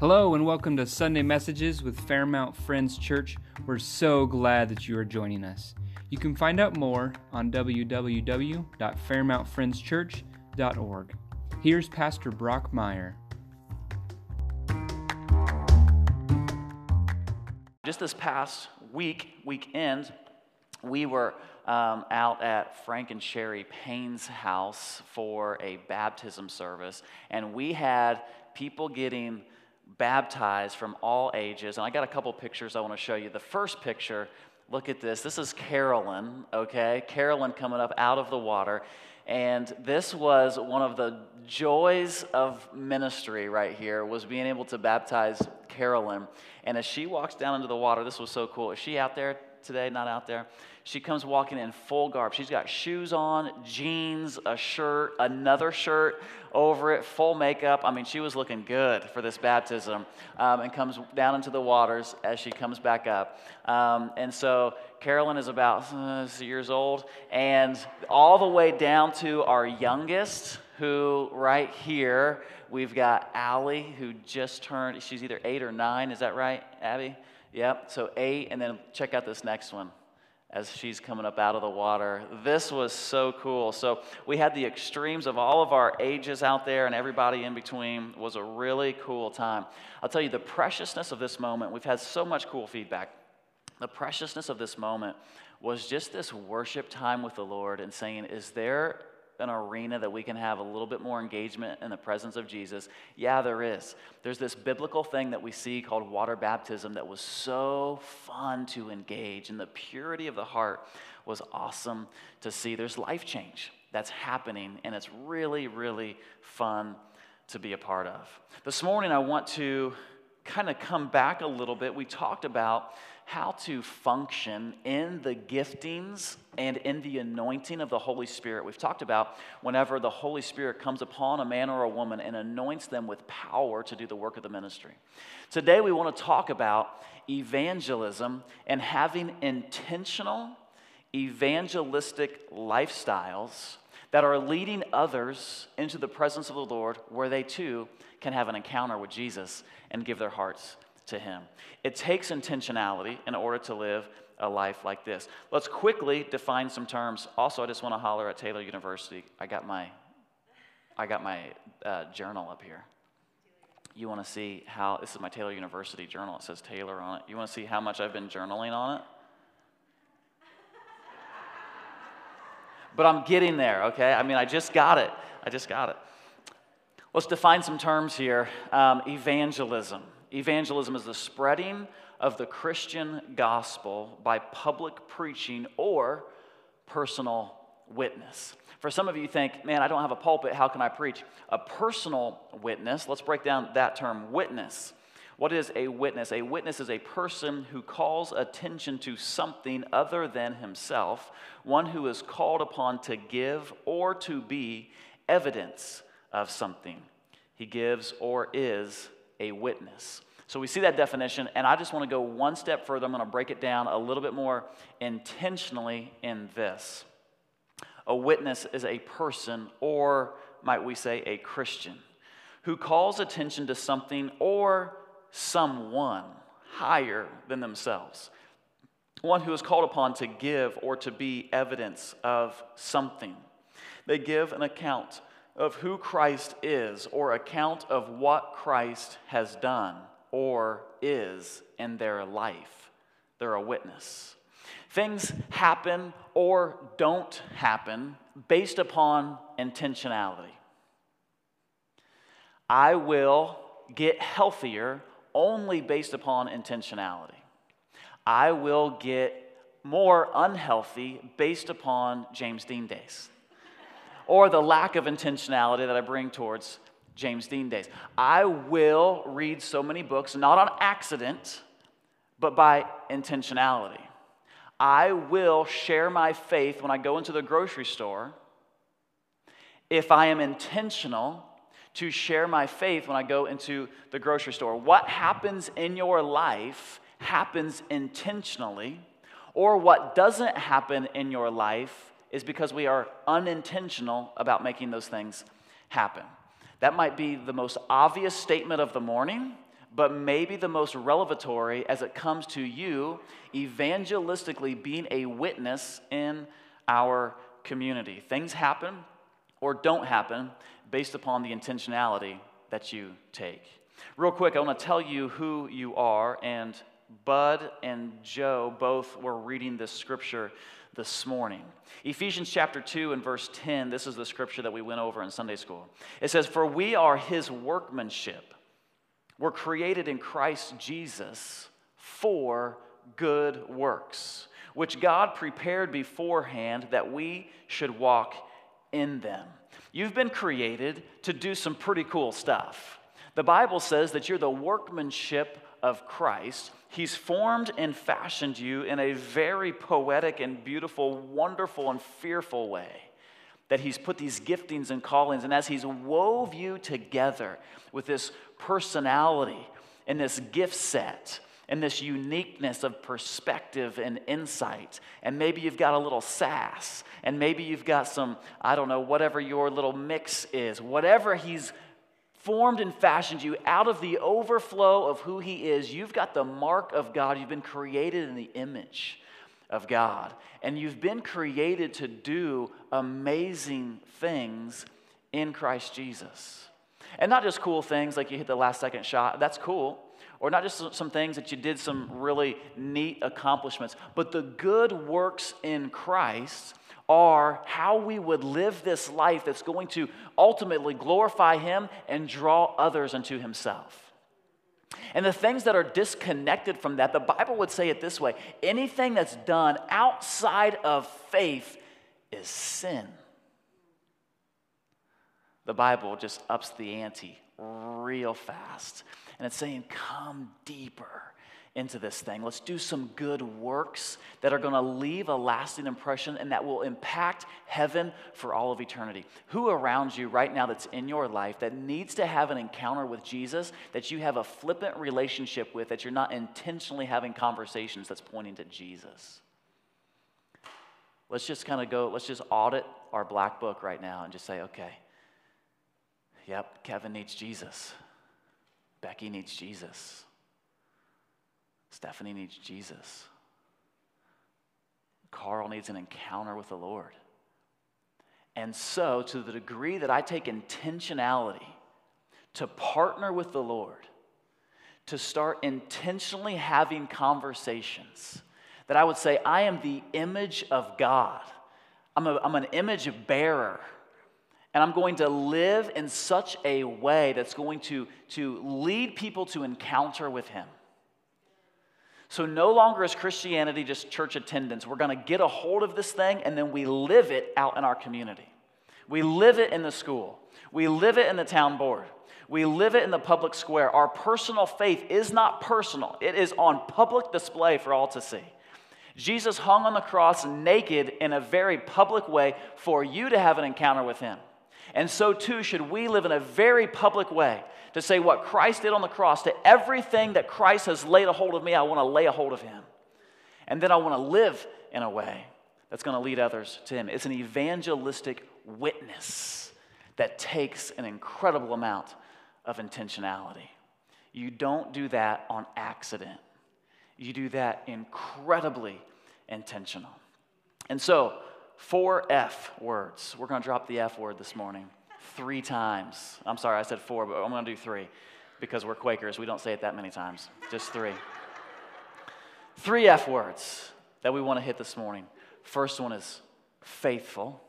Hello, and welcome to Sunday Messages with Fairmount Friends Church. We're so glad that you are joining us. You can find out more on www.fairmountfriendschurch.org. Here's Pastor Brock Meyer. Just this past week, weekend, we were um, out at Frank and Sherry Payne's house for a baptism service, and we had people getting baptized from all ages. And I got a couple pictures I want to show you. The first picture, look at this. This is Carolyn, okay? Carolyn coming up out of the water. And this was one of the joys of ministry right here was being able to baptize Carolyn. And as she walks down into the water, this was so cool. Is she out there today? Not out there? She comes walking in full garb. She's got shoes on, jeans, a shirt, another shirt over it, full makeup. I mean, she was looking good for this baptism um, and comes down into the waters as she comes back up. Um, and so Carolyn is about uh, years old, and all the way down to our youngest, who right here, we've got Allie, who just turned, she's either eight or nine. Is that right, Abby? Yep, so eight, and then check out this next one as she's coming up out of the water. This was so cool. So we had the extremes of all of our ages out there and everybody in between. It was a really cool time. I'll tell you the preciousness of this moment. We've had so much cool feedback. The preciousness of this moment was just this worship time with the Lord and saying, Is there an arena that we can have a little bit more engagement in the presence of Jesus? Yeah, there is. There's this biblical thing that we see called water baptism that was so fun to engage, and the purity of the heart was awesome to see. There's life change that's happening, and it's really, really fun to be a part of. This morning, I want to kind of come back a little bit. We talked about how to function in the giftings and in the anointing of the Holy Spirit. We've talked about whenever the Holy Spirit comes upon a man or a woman and anoints them with power to do the work of the ministry. Today, we want to talk about evangelism and having intentional evangelistic lifestyles that are leading others into the presence of the Lord where they too can have an encounter with Jesus and give their hearts to Him. It takes intentionality in order to live a life like this. Let's quickly define some terms. Also, I just want to holler at Taylor University. I got my, I got my uh, journal up here. You want to see how this is my Taylor University journal. It says Taylor on it. You want to see how much I've been journaling on it? But I'm getting there, okay? I mean, I just got it. I just got it. Let's define some terms here. Um, evangelism. Evangelism is the spreading of the Christian gospel by public preaching or personal witness. For some of you think, man, I don't have a pulpit, how can I preach? A personal witness, let's break down that term witness. What is a witness? A witness is a person who calls attention to something other than himself, one who is called upon to give or to be evidence of something. He gives or is a witness. So we see that definition, and I just want to go one step further. I'm going to break it down a little bit more intentionally in this. A witness is a person, or might we say, a Christian, who calls attention to something or someone higher than themselves. One who is called upon to give or to be evidence of something. They give an account of who Christ is or account of what Christ has done or is in their life. They're a witness. Things happen or don't happen based upon intentionality. I will get healthier only based upon intentionality. I will get more unhealthy based upon James Dean days or the lack of intentionality that I bring towards James Dean days. I will read so many books, not on accident, but by intentionality. I will share my faith when I go into the grocery store if I am intentional to share my faith when I go into the grocery store. What happens in your life happens intentionally, or what doesn't happen in your life is because we are unintentional about making those things happen. That might be the most obvious statement of the morning, but maybe the most revelatory as it comes to you evangelistically being a witness in our community. Things happen or don't happen based upon the intentionality that you take. Real quick, I want to tell you who you are, and Bud and Joe both were reading this scripture this morning. Ephesians chapter 2 and verse 10, this is the scripture that we went over in Sunday school. It says, For we are his workmanship. We're created in Christ Jesus for good works, which God prepared beforehand that we should walk in them. You've been created to do some pretty cool stuff. The Bible says that you're the workmanship of Christ. He's formed and fashioned you in a very poetic and beautiful, wonderful and fearful way. That He's put these giftings and callings, and as He's wove you together with this personality and this gift set, and this uniqueness of perspective and insight. And maybe you've got a little sass, and maybe you've got some, I don't know, whatever your little mix is, whatever He's formed and fashioned you out of the overflow of who He is. You've got the mark of God. You've been created in the image of God. And you've been created to do amazing things in Christ Jesus. And not just cool things like you hit the last second shot, that's cool. Or not just some things that you did some really neat accomplishments, but the good works in Christ are how we would live this life that's going to ultimately glorify Him and draw others unto Himself. And the things that are disconnected from that, the Bible would say it this way anything that's done outside of faith is sin. The Bible just ups the ante real fast. And it's saying, come deeper into this thing. Let's do some good works that are going to leave a lasting impression and that will impact heaven for all of eternity. Who around you right now that's in your life that needs to have an encounter with Jesus that you have a flippant relationship with, that you're not intentionally having conversations that's pointing to Jesus? Let's just kind of go, let's just audit our black book right now and just say, okay, yep, Kevin needs Jesus. Becky needs Jesus. Stephanie needs Jesus. Carl needs an encounter with the Lord. And so, to the degree that I take intentionality to partner with the Lord, to start intentionally having conversations, that I would say, I am the image of God. I'm, a, I'm an image bearer. And I'm going to live in such a way that's going to, to lead people to encounter with Him. So no longer is Christianity just church attendance. We're going to get a hold of this thing and then we live it out in our community. We live it in the school. We live it in the town board. We live it in the public square. Our personal faith is not personal, it is on public display for all to see. Jesus hung on the cross naked in a very public way for you to have an encounter with him. And so too should we live in a very public way to say what Christ did on the cross, to everything that Christ has laid a hold of me, I want to lay a hold of him. And then I want to live in a way that's going to lead others to him. It's an evangelistic witness that takes an incredible amount of intentionality. You don't do that on accident, you do that incredibly intentional. And so, four F words. We're going to drop the F word this morning three times. I'm sorry, I said four, but I'm going to do three because we're Quakers. We don't say it that many times, just three. three F words that we want to hit this morning. First one is faithful,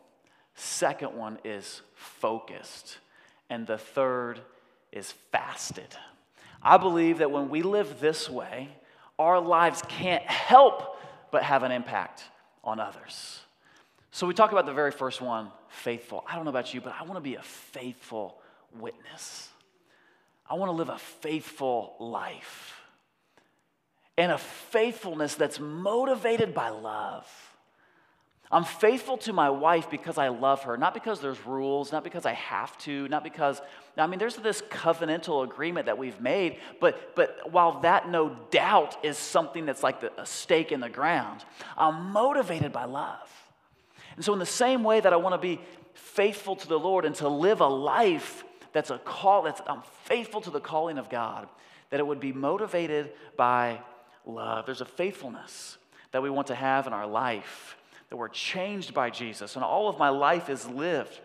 second one is focused, and the third is fasted. I believe that when we live this way, our lives can't help but have an impact on others. So we talk about the very first one, faithful. I don't know about you, but I want to be a faithful witness. I want to live a faithful life. And a faithfulness that's motivated by love. I'm faithful to my wife because I love her, not because there's rules, not because I have to, not because, I mean, there's this covenantal agreement that we've made, but, but while that no doubt is something that's like the, a stake in the ground, I'm motivated by love. And so, in the same way that I want to be faithful to the Lord and to live a life that's a call, that's I'm faithful to the calling of God, that it would be motivated by love. There's a faithfulness that we want to have in our life, that we're changed by Jesus, and all of my life is lived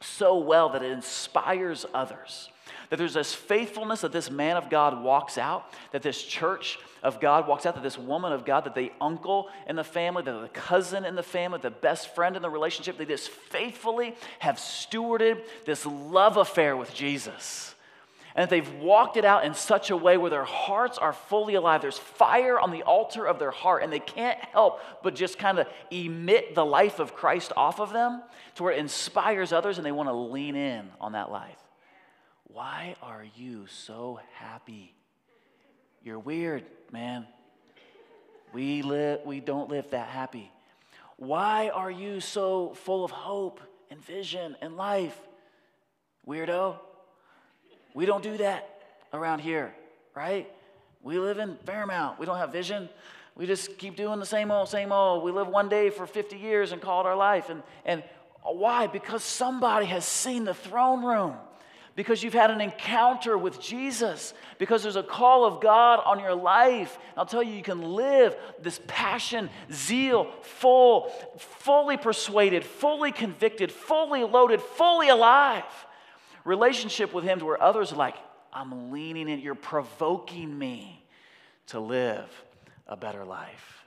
so well that it inspires others. That there's this faithfulness that this man of God walks out, that this church of God walks out, that this woman of God, that the uncle in the family, that the cousin in the family, the best friend in the relationship, they just faithfully have stewarded this love affair with Jesus. And that they've walked it out in such a way where their hearts are fully alive. There's fire on the altar of their heart, and they can't help but just kind of emit the life of Christ off of them to where it inspires others and they want to lean in on that life. Why are you so happy? You're weird, man. We live we don't live that happy. Why are you so full of hope and vision and life? Weirdo. We don't do that around here, right? We live in Fairmount. We don't have vision. We just keep doing the same old, same old. We live one day for 50 years and call it our life. And, and why? Because somebody has seen the throne room because you've had an encounter with Jesus, because there's a call of God on your life. I'll tell you, you can live this passion, zeal, full, fully persuaded, fully convicted, fully loaded, fully alive. Relationship with Him to where others are like, I'm leaning in, you're provoking me to live a better life.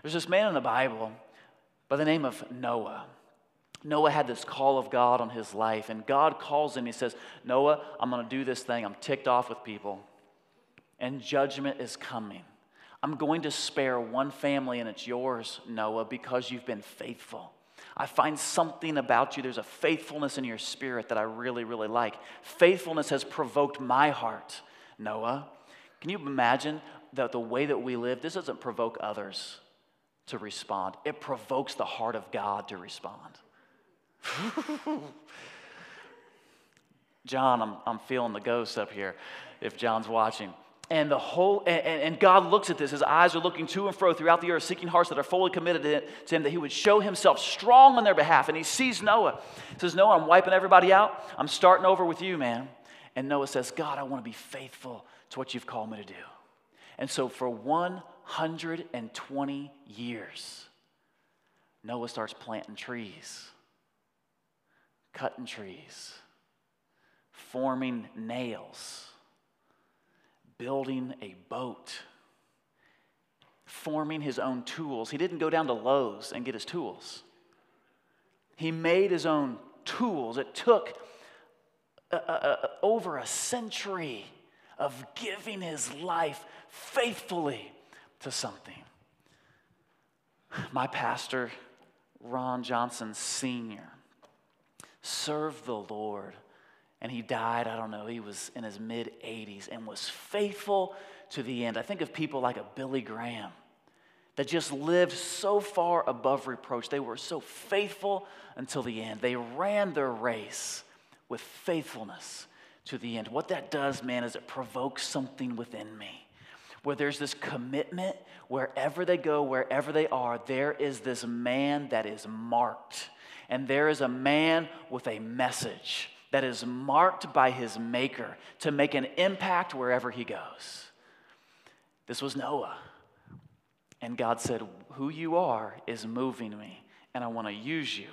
There's this man in the Bible by the name of Noah. Noah had this call of God on his life, and God calls him. He says, Noah, I'm going to do this thing. I'm ticked off with people, and judgment is coming. I'm going to spare one family, and it's yours, Noah, because you've been faithful. I find something about you. There's a faithfulness in your spirit that I really, really like. Faithfulness has provoked my heart, Noah. Can you imagine that the way that we live, this doesn't provoke others to respond, it provokes the heart of God to respond. John, I'm, I'm feeling the ghost up here if John's watching. And the whole and, and, God looks at this. His eyes are looking to and fro throughout the earth, seeking hearts that are fully committed to, him, that he would show himself strong on their behalf. And he sees Noah. He says, Noah, I'm wiping everybody out. I'm starting over with you, man. And Noah says, God, I want to be faithful to what you've called me to do. And so for 120 years, Noah starts planting trees cutting trees, forming nails, building a boat, forming his own tools. He didn't go down to Lowe's and get his tools. He made his own tools. It took a, a, a, over a century of giving his life faithfully to something. My pastor, Ron Johnson Sr., served the Lord. And he died, I don't know, he was in his mid 80s and was faithful to the end. I think of people like a Billy Graham that just lived so far above reproach. They were so faithful until the end. They ran their race with faithfulness to the end. What that does, man, is it provokes something within me. Where there's this commitment, wherever they go, wherever they are, there is this man that is marked and there is a man with a message that is marked by his maker to make an impact wherever he goes. This was Noah. And God said, Who you are is moving me, and I want to use you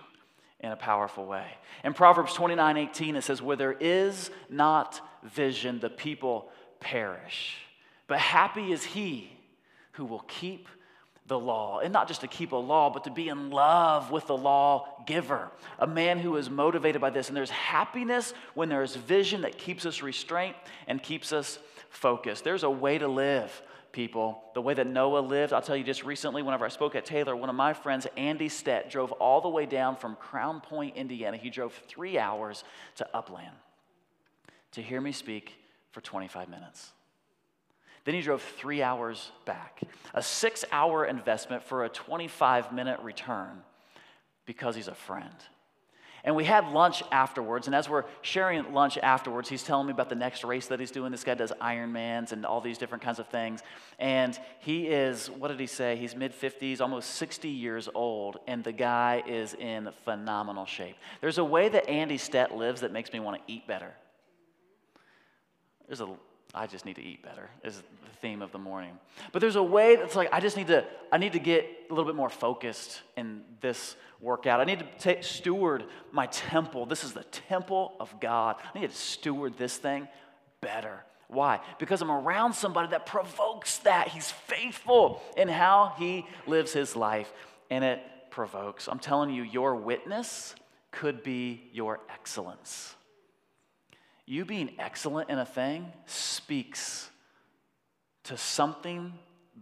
in a powerful way. In Proverbs 29 18, it says, Where there is not vision, the people perish. But happy is he who will keep the law. And not just to keep a law, but to be in love with the law giver, a man who is motivated by this. And there's happiness when there's vision that keeps us restraint and keeps us focused. There's a way to live, people. The way that Noah lived, I'll tell you just recently, whenever I spoke at Taylor, one of my friends, Andy Stett, drove all the way down from Crown Point, Indiana. He drove three hours to Upland to hear me speak for 25 minutes. Then he drove three hours back, a six hour investment for a 25 minute return because he's a friend. And we had lunch afterwards. And as we're sharing lunch afterwards, he's telling me about the next race that he's doing. This guy does Ironmans and all these different kinds of things. And he is, what did he say? He's mid 50s, almost 60 years old. And the guy is in phenomenal shape. There's a way that Andy Stett lives that makes me want to eat better. There's a I just need to eat better, is the theme of the morning. But there's a way that's like, I just need to, I need to get a little bit more focused in this workout. I need to take, steward my temple. This is the temple of God. I need to steward this thing better. Why? Because I'm around somebody that provokes that. He's faithful in how he lives his life, and it provokes. I'm telling you, your witness could be your excellence. You being excellent in a thing speaks to something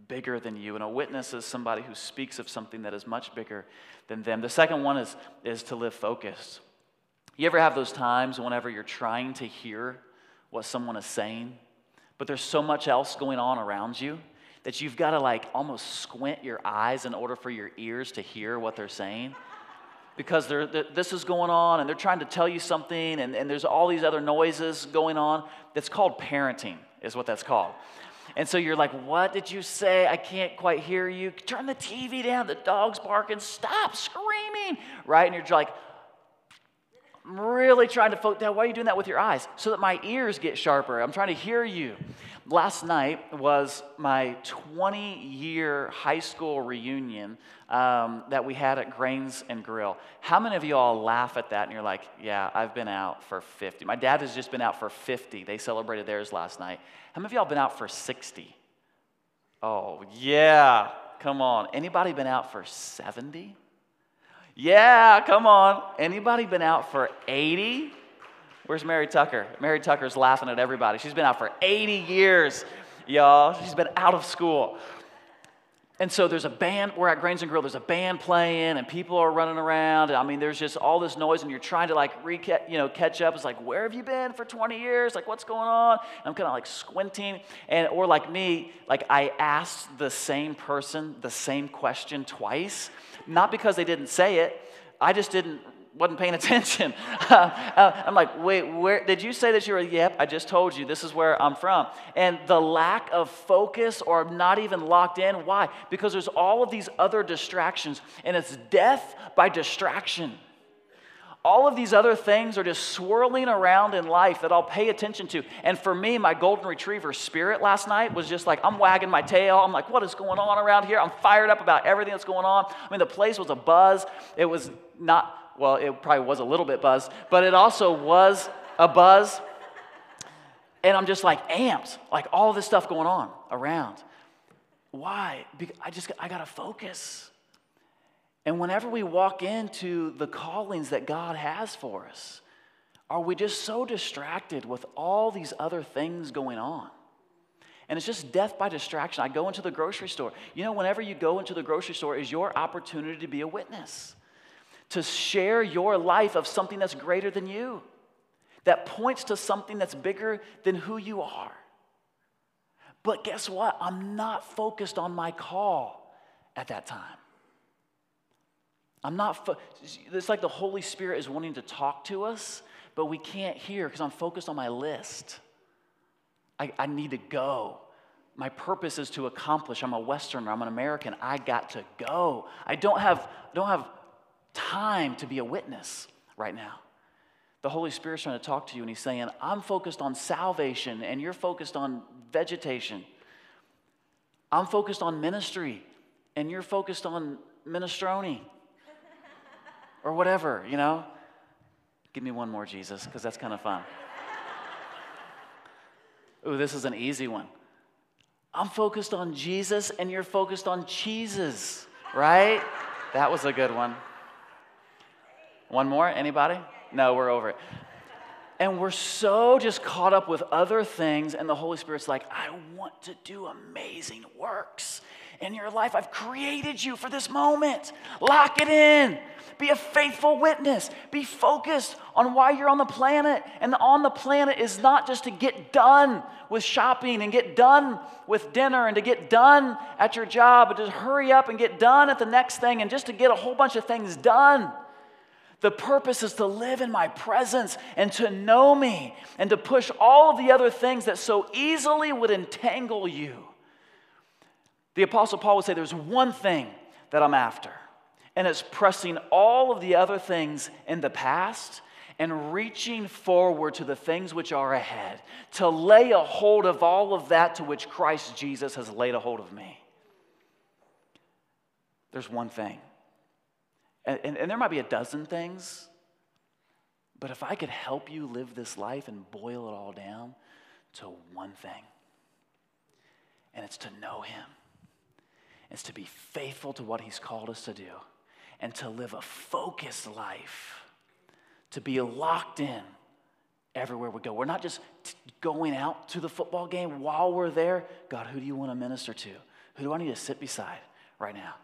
bigger than you. And a witness is somebody who speaks of something that is much bigger than them. The second one is, is to live focused. You ever have those times whenever you're trying to hear what someone is saying, but there's so much else going on around you that you've got to like almost squint your eyes in order for your ears to hear what they're saying? Because they're, they're, this is going on and they're trying to tell you something, and, and there's all these other noises going on. That's called parenting, is what that's called. And so you're like, What did you say? I can't quite hear you. Turn the TV down. The dog's barking. Stop screaming. Right? And you're like, I'm really trying to focus. Why are you doing that with your eyes? So that my ears get sharper. I'm trying to hear you. Last night was my 20 year high school reunion um, that we had at Grains and Grill. How many of you all laugh at that and you're like, yeah, I've been out for 50? My dad has just been out for 50. They celebrated theirs last night. How many of y'all been out for 60? Oh, yeah, come on. Anybody been out for 70? Yeah, come on. Anybody been out for 80? Where's Mary Tucker? Mary Tucker's laughing at everybody. She's been out for 80 years, y'all. She's been out of school. And so there's a band, we're at Grains and Grill, there's a band playing and people are running around. I mean, there's just all this noise and you're trying to like re you know, catch up. It's like, where have you been for 20 years? Like, what's going on? And I'm kind of like squinting. And, or like me, like I asked the same person the same question twice, not because they didn't say it, I just didn't wasn't paying attention. uh, I'm like, wait, where did you say that you were? Yep, I just told you this is where I'm from. And the lack of focus or not even locked in, why? Because there's all of these other distractions, and it's death by distraction. All of these other things are just swirling around in life that I'll pay attention to. And for me, my golden retriever spirit last night was just like, I'm wagging my tail. I'm like, what is going on around here? I'm fired up about everything that's going on. I mean, the place was a buzz. It was not well, it probably was a little bit buzz, but it also was a buzz. And I'm just like amped, like all this stuff going on around. Why? Because I just, I gotta focus. And whenever we walk into the callings that God has for us, are we just so distracted with all these other things going on? And it's just death by distraction. I go into the grocery store. You know, whenever you go into the grocery store is your opportunity to be a witness to share your life of something that's greater than you, that points to something that's bigger than who you are. But guess what? I'm not focused on my call at that time. I'm not, fo- it's like the Holy Spirit is wanting to talk to us, but we can't hear because I'm focused on my list. I, I need to go. My purpose is to accomplish. I'm a Westerner, I'm an American. I got to go. I don't have, don't have time to be a witness right now. The Holy Spirit's trying to talk to you, and He's saying, I'm focused on salvation, and you're focused on vegetation. I'm focused on ministry, and you're focused on minestrone or whatever, you know? Give me one more, Jesus, because that's kind of fun. Ooh, this is an easy one. I'm focused on Jesus, and you're focused on cheeses, right? That was a good one. One more? Anybody? No, we're over it. And we're so just caught up with other things, and the Holy Spirit's like, I want to do amazing works in your life. I've created you for this moment. Lock it in. Be a faithful witness. Be focused on why you're on the planet. And on the planet is not just to get done with shopping and get done with dinner and to get done at your job, but to hurry up and get done at the next thing and just to get a whole bunch of things done. The purpose is to live in my presence and to know me and to push all of the other things that so easily would entangle you. The Apostle Paul would say, There's one thing that I'm after, and it's pressing all of the other things in the past and reaching forward to the things which are ahead, to lay a hold of all of that to which Christ Jesus has laid a hold of me. There's one thing, and, and, and there might be a dozen things, but if I could help you live this life and boil it all down to one thing, and it's to know Him, it's to be faithful to what He's called us to do, and to live a focused life to be locked in everywhere we go. We're not just t- going out to the football game while we're there. God, who do you want to minister to? Who do I need to sit beside right now?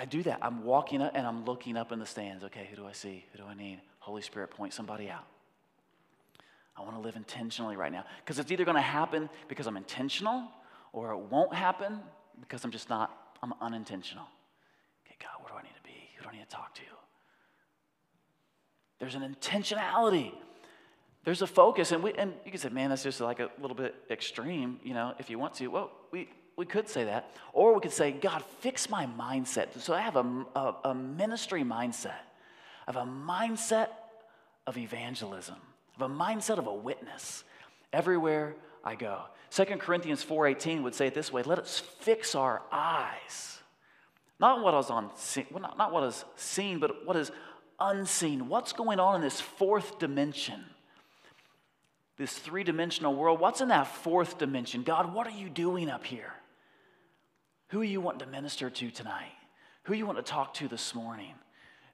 I do that. I'm walking up and I'm looking up in the stands. Okay, who do I see? Who do I need? Holy Spirit, point somebody out. I want to live intentionally right now because it's either going to happen because I'm intentional or it won't happen because I'm just not, I'm unintentional. Okay, God, where do I need to be? Who do I need to talk to? There's an intentionality. There's a focus. And, we, and you can say, man, that's just like a little bit extreme, you know, if you want to. Well, we, we could say that. Or we could say, God, fix my mindset. So I have a, a, a ministry mindset. I have a mindset of evangelism, of a mindset of a witness everywhere I go. 2 Corinthians 4.18 would say it this way, let us fix our eyes. Not what is on, well, not, not what is seen, but what is unseen. What's going on in this fourth dimension? This three dimensional world. What's in that fourth dimension? God, what are you doing up here? Who are you wanting to minister to tonight? Who you want to talk to this morning?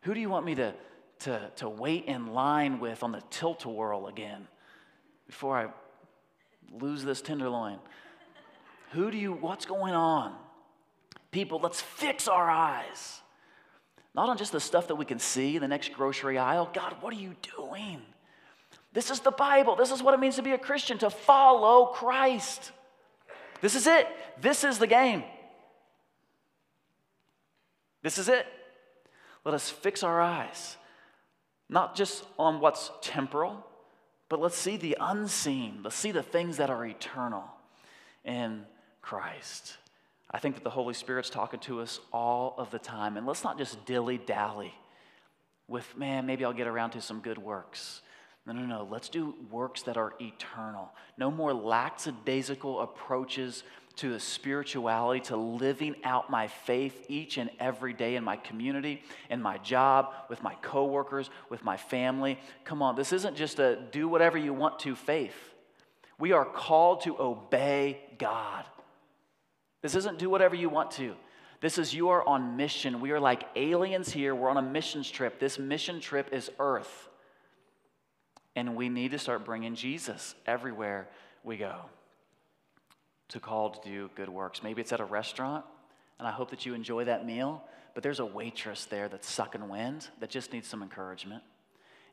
Who do you want me to, to, to wait in line with on the tilt-a-whirl again before I lose this tenderloin? Who do you, what's going on? People, let's fix our eyes not on just the stuff that we can see in the next grocery aisle. God, what are you doing? This is the Bible. This is what it means to be a Christian, to follow Christ. This is it. This is the game. This is it. Let us fix our eyes, not just on what's temporal, but let's see the unseen. Let's see the things that are eternal in Christ. I think that the Holy Spirit's talking to us all of the time. And let's not just dilly dally with, man, maybe I'll get around to some good works. No, no, no. Let's do works that are eternal. No more lackadaisical approaches to the spirituality, to living out my faith each and every day in my community, in my job, with my coworkers, with my family. Come on, this isn't just a do whatever you want to faith. We are called to obey God. This isn't do whatever you want to. This is you are on mission. We are like aliens here. We're on a missions trip. This mission trip is earth. And we need to start bringing Jesus everywhere we go to call to do good works. Maybe it's at a restaurant, and I hope that you enjoy that meal, but there's a waitress there that's sucking wind that just needs some encouragement.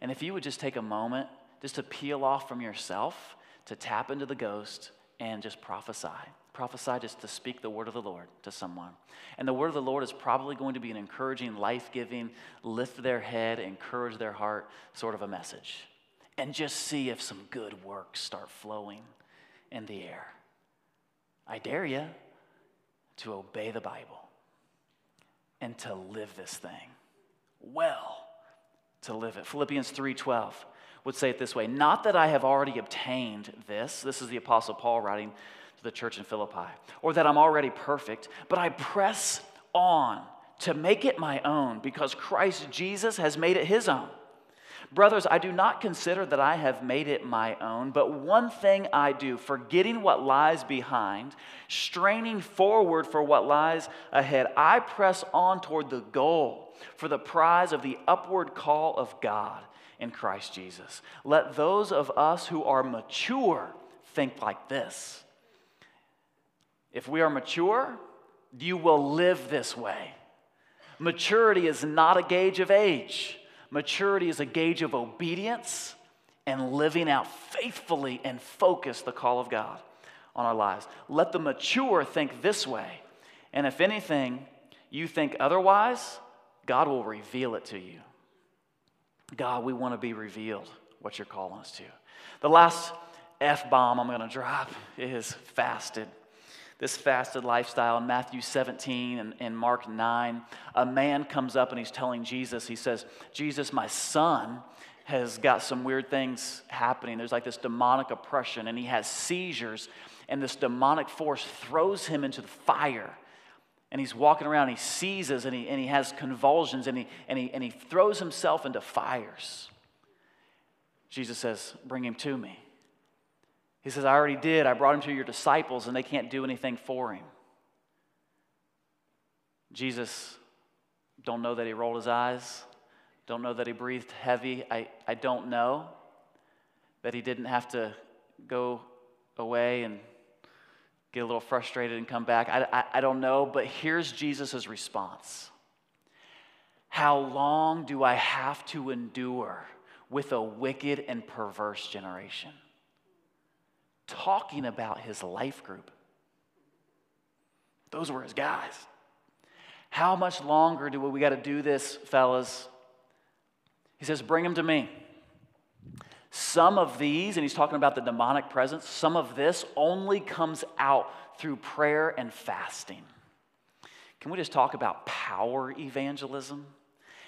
And if you would just take a moment just to peel off from yourself, to tap into the ghost, and just prophesy prophesy just to speak the word of the Lord to someone. And the word of the Lord is probably going to be an encouraging, life giving, lift their head, encourage their heart sort of a message. And just see if some good works start flowing in the air. I dare you to obey the Bible and to live this thing well, to live it. Philippians 3:12 would say it this way, not that I have already obtained this. This is the apostle Paul writing to the church in Philippi, or that I'm already perfect, but I press on to make it my own because Christ Jesus has made it his own. Brothers, I do not consider that I have made it my own, but one thing I do, forgetting what lies behind, straining forward for what lies ahead, I press on toward the goal for the prize of the upward call of God in Christ Jesus. Let those of us who are mature think like this. If we are mature, you will live this way. Maturity is not a gauge of age, maturity is a gauge of obedience and living out faithfully and focus the call of God on our lives. Let the mature think this way. And if anything, you think otherwise, God will reveal it to you. God, we want to be revealed what you're calling us to. The last F bomb I'm going to drop is fasted this fasted lifestyle in Matthew 17 and, and Mark 9. A man comes up and he's telling Jesus, he says, Jesus, my son has got some weird things happening. There's like this demonic oppression, and he has seizures, and this demonic force throws him into the fire. And he's walking around, he seizes, and he, and he has convulsions, and he, and, he, and he throws himself into fires. Jesus says, Bring him to me. He says, I already did. I brought him to your disciples, and they can't do anything for him. Jesus, don't know that he rolled his eyes. Don't know that he breathed heavy. I, I don't know that he didn't have to go away and get a little frustrated and come back. I, I, I don't know, but here's Jesus' response How long do I have to endure with a wicked and perverse generation? Talking about his life group. Those were his guys. How much longer do we got to do this, fellas? He says, Bring them to me. Some of these, and he's talking about the demonic presence, some of this only comes out through prayer and fasting. Can we just talk about power evangelism?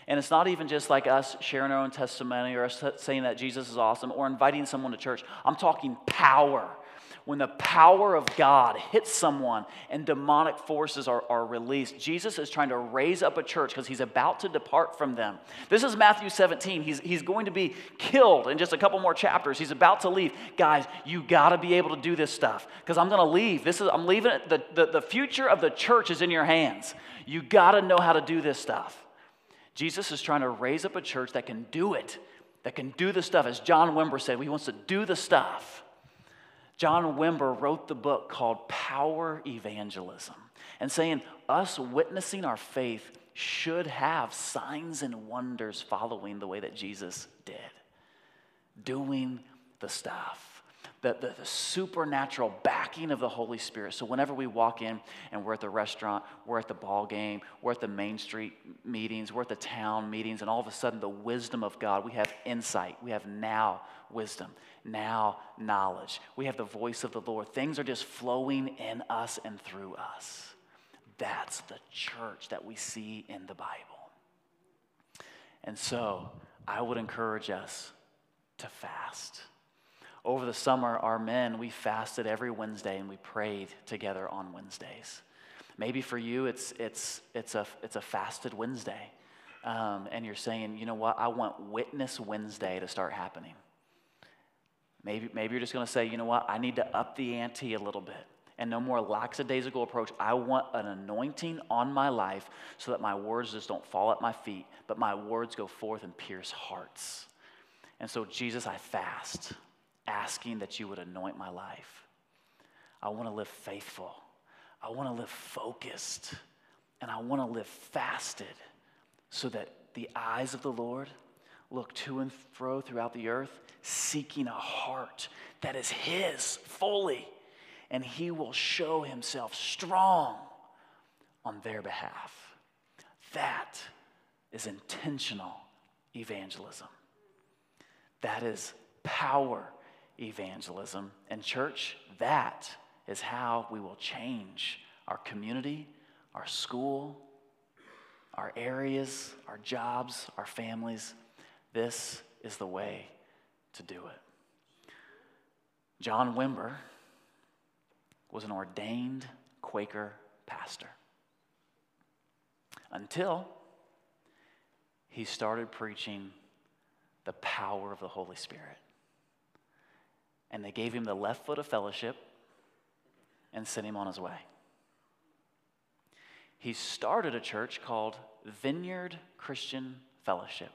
And it's not even just like us sharing our own testimony or us saying that Jesus is awesome or inviting someone to church. I'm talking power when the power of God hits someone and demonic forces are, are released, Jesus is trying to raise up a church because he's about to depart from them. This is Matthew 17. He's, he's going to be killed in just a couple more chapters. He's about to leave. Guys, you got to be able to do this stuff because I'm going to leave. This is, I'm leaving it. The, the, the future of the church is in your hands. You got to know how to do this stuff. Jesus is trying to raise up a church that can do it, that can do the stuff. As John Wimber said, he wants to do the stuff. John Wimber wrote the book called Power Evangelism and saying us witnessing our faith should have signs and wonders following the way that Jesus did, doing the stuff. The, the, the, supernatural backing of the Holy Spirit. So whenever we walk in and we're at the restaurant, we're at the ball game, we're at the Main Street meetings, we're at the town meetings, and all of a sudden the wisdom of God, we have insight, we have now wisdom now knowledge. We have the voice of the Lord. Things are just flowing in us and through us. That's the church that we see in the Bible. And so I would encourage us to fast. Over the summer, our men, we fasted every Wednesday and we prayed together on Wednesdays. Maybe for you, it's, it's, it's, a, it's a fasted Wednesday. Um, and you're saying, you know what, I want Witness Wednesday to start happening. Maybe, maybe you're just going to say, you know what, I need to up the ante a little bit and no more lackadaisical approach. I want an anointing on my life so that my words just don't fall at my feet, but my words go forth and pierce hearts. And so, Jesus, I fast, asking that you would anoint my life. I want to live faithful. I want to live focused. And I want to live fasted so that the eyes of the Lord look to and fro throughout the earth, seeking a heart that is His fully, and He will show Himself strong on their behalf. That is intentional evangelism. That is power evangelism. And, church, that is how we will change our community, our school, our areas, our jobs, our families this is the way to do it. John Wimber was an ordained Quaker pastor until he started preaching the power of the Holy Spirit. And they gave him the left foot of fellowship and sent him on his way. He started a church called Vineyard Christian Fellowship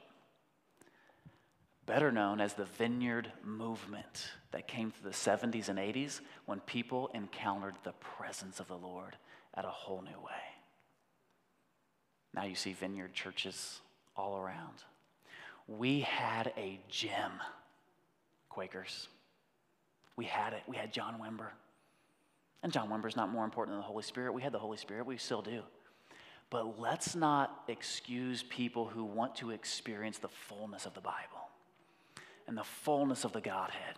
better known as the Vineyard Movement that came through the 70s and 80s when people encountered the presence of the Lord at a whole new way. Now you see vineyard churches all around. We had a gem, Quakers. We had it. We had John Wimber. And John Wimber is not more important than the Holy Spirit. We had the Holy Spirit, we still do. But let's not excuse people who want to experience the fullness of the Bible and the fullness of the Godhead.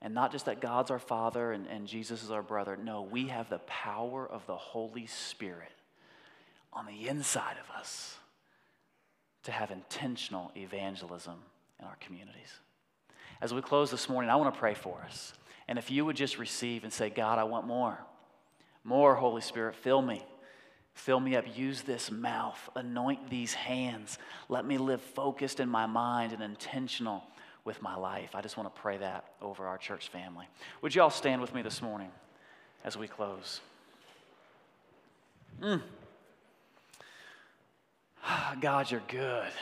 And not just that God's our Father and, and Jesus is our brother. No, we have the power of the Holy Spirit on the inside of us to have intentional evangelism in our communities. As we close this morning, I want to pray for us. And if you would just receive and say, God, I want more, more, Holy Spirit, fill me. Fill me up. Use this mouth. Anoint these hands. Let me live focused in my mind and intentional with my life. I just want to pray that over our church family. Would you all stand with me this morning as we close? Mm. God, you're good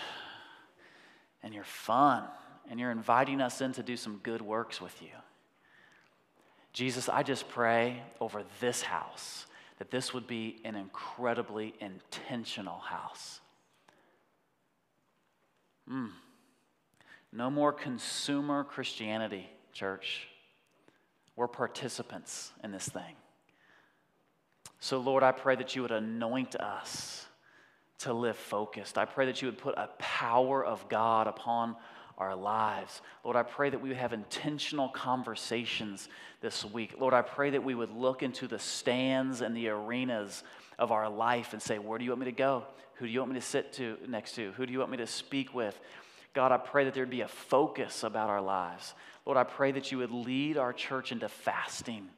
and you're fun and you're inviting us in to do some good works with you. Jesus, I just pray over this house that this would be an incredibly intentional house. Mm. No more consumer Christianity, church. We're participants in this thing. So, Lord, I pray that you would anoint us to live focused. I pray that you would put a power of God upon our lives. Lord, I pray that we would have intentional conversations this week. Lord, I pray that we would look into the stands and the arenas of our life and say, Where do you want me to go? Who do you want me to sit to next to? Who do you want me to speak with? God, I pray that there'd be a focus about our lives. Lord, I pray that you would lead our church into fasting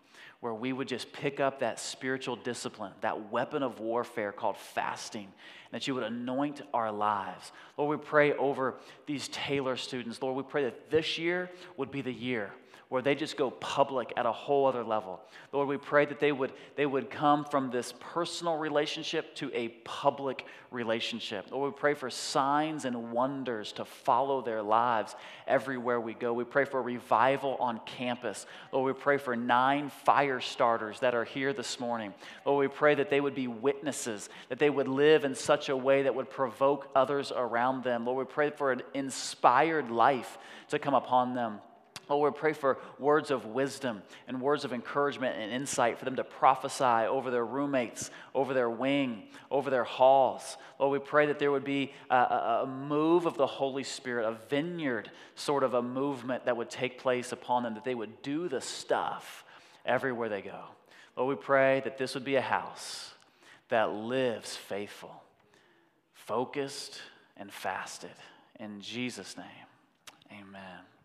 where we would just pick up that spiritual discipline, that weapon of warfare called fasting, and that you would anoint our lives. Lord, we pray over these Taylor students. Lord, we pray that this year would be the year where they just go public at a whole other level. Lord, we pray that they would, they would come from this personal relationship to a public relationship. Lord, we pray for signs and wonders to follow their lives everywhere we go. We pray for revival on campus. Lord, we pray for nine fire starters that are here this morning. Lord, we pray that they would be witnesses, that they would live in such a way that would provoke others around them. Lord, we pray for an inspired life to come upon them. Lord, we pray for words of wisdom and words of encouragement and insight for them to prophesy over their roommates, over their wing, over their halls. Lord, we pray that there would be a, a, move of the Holy Spirit, a vineyard sort of a movement that would take place upon them, that they would do the stuff everywhere they go. Lord, we pray that this would be a house that lives faithful, focused, and fasted. In Jesus' name, amen.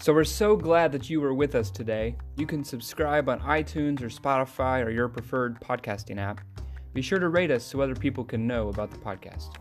So we're so glad that you were with us today. You can subscribe on iTunes or Spotify or your preferred podcasting app. Be sure to rate us so other people can know about the podcast.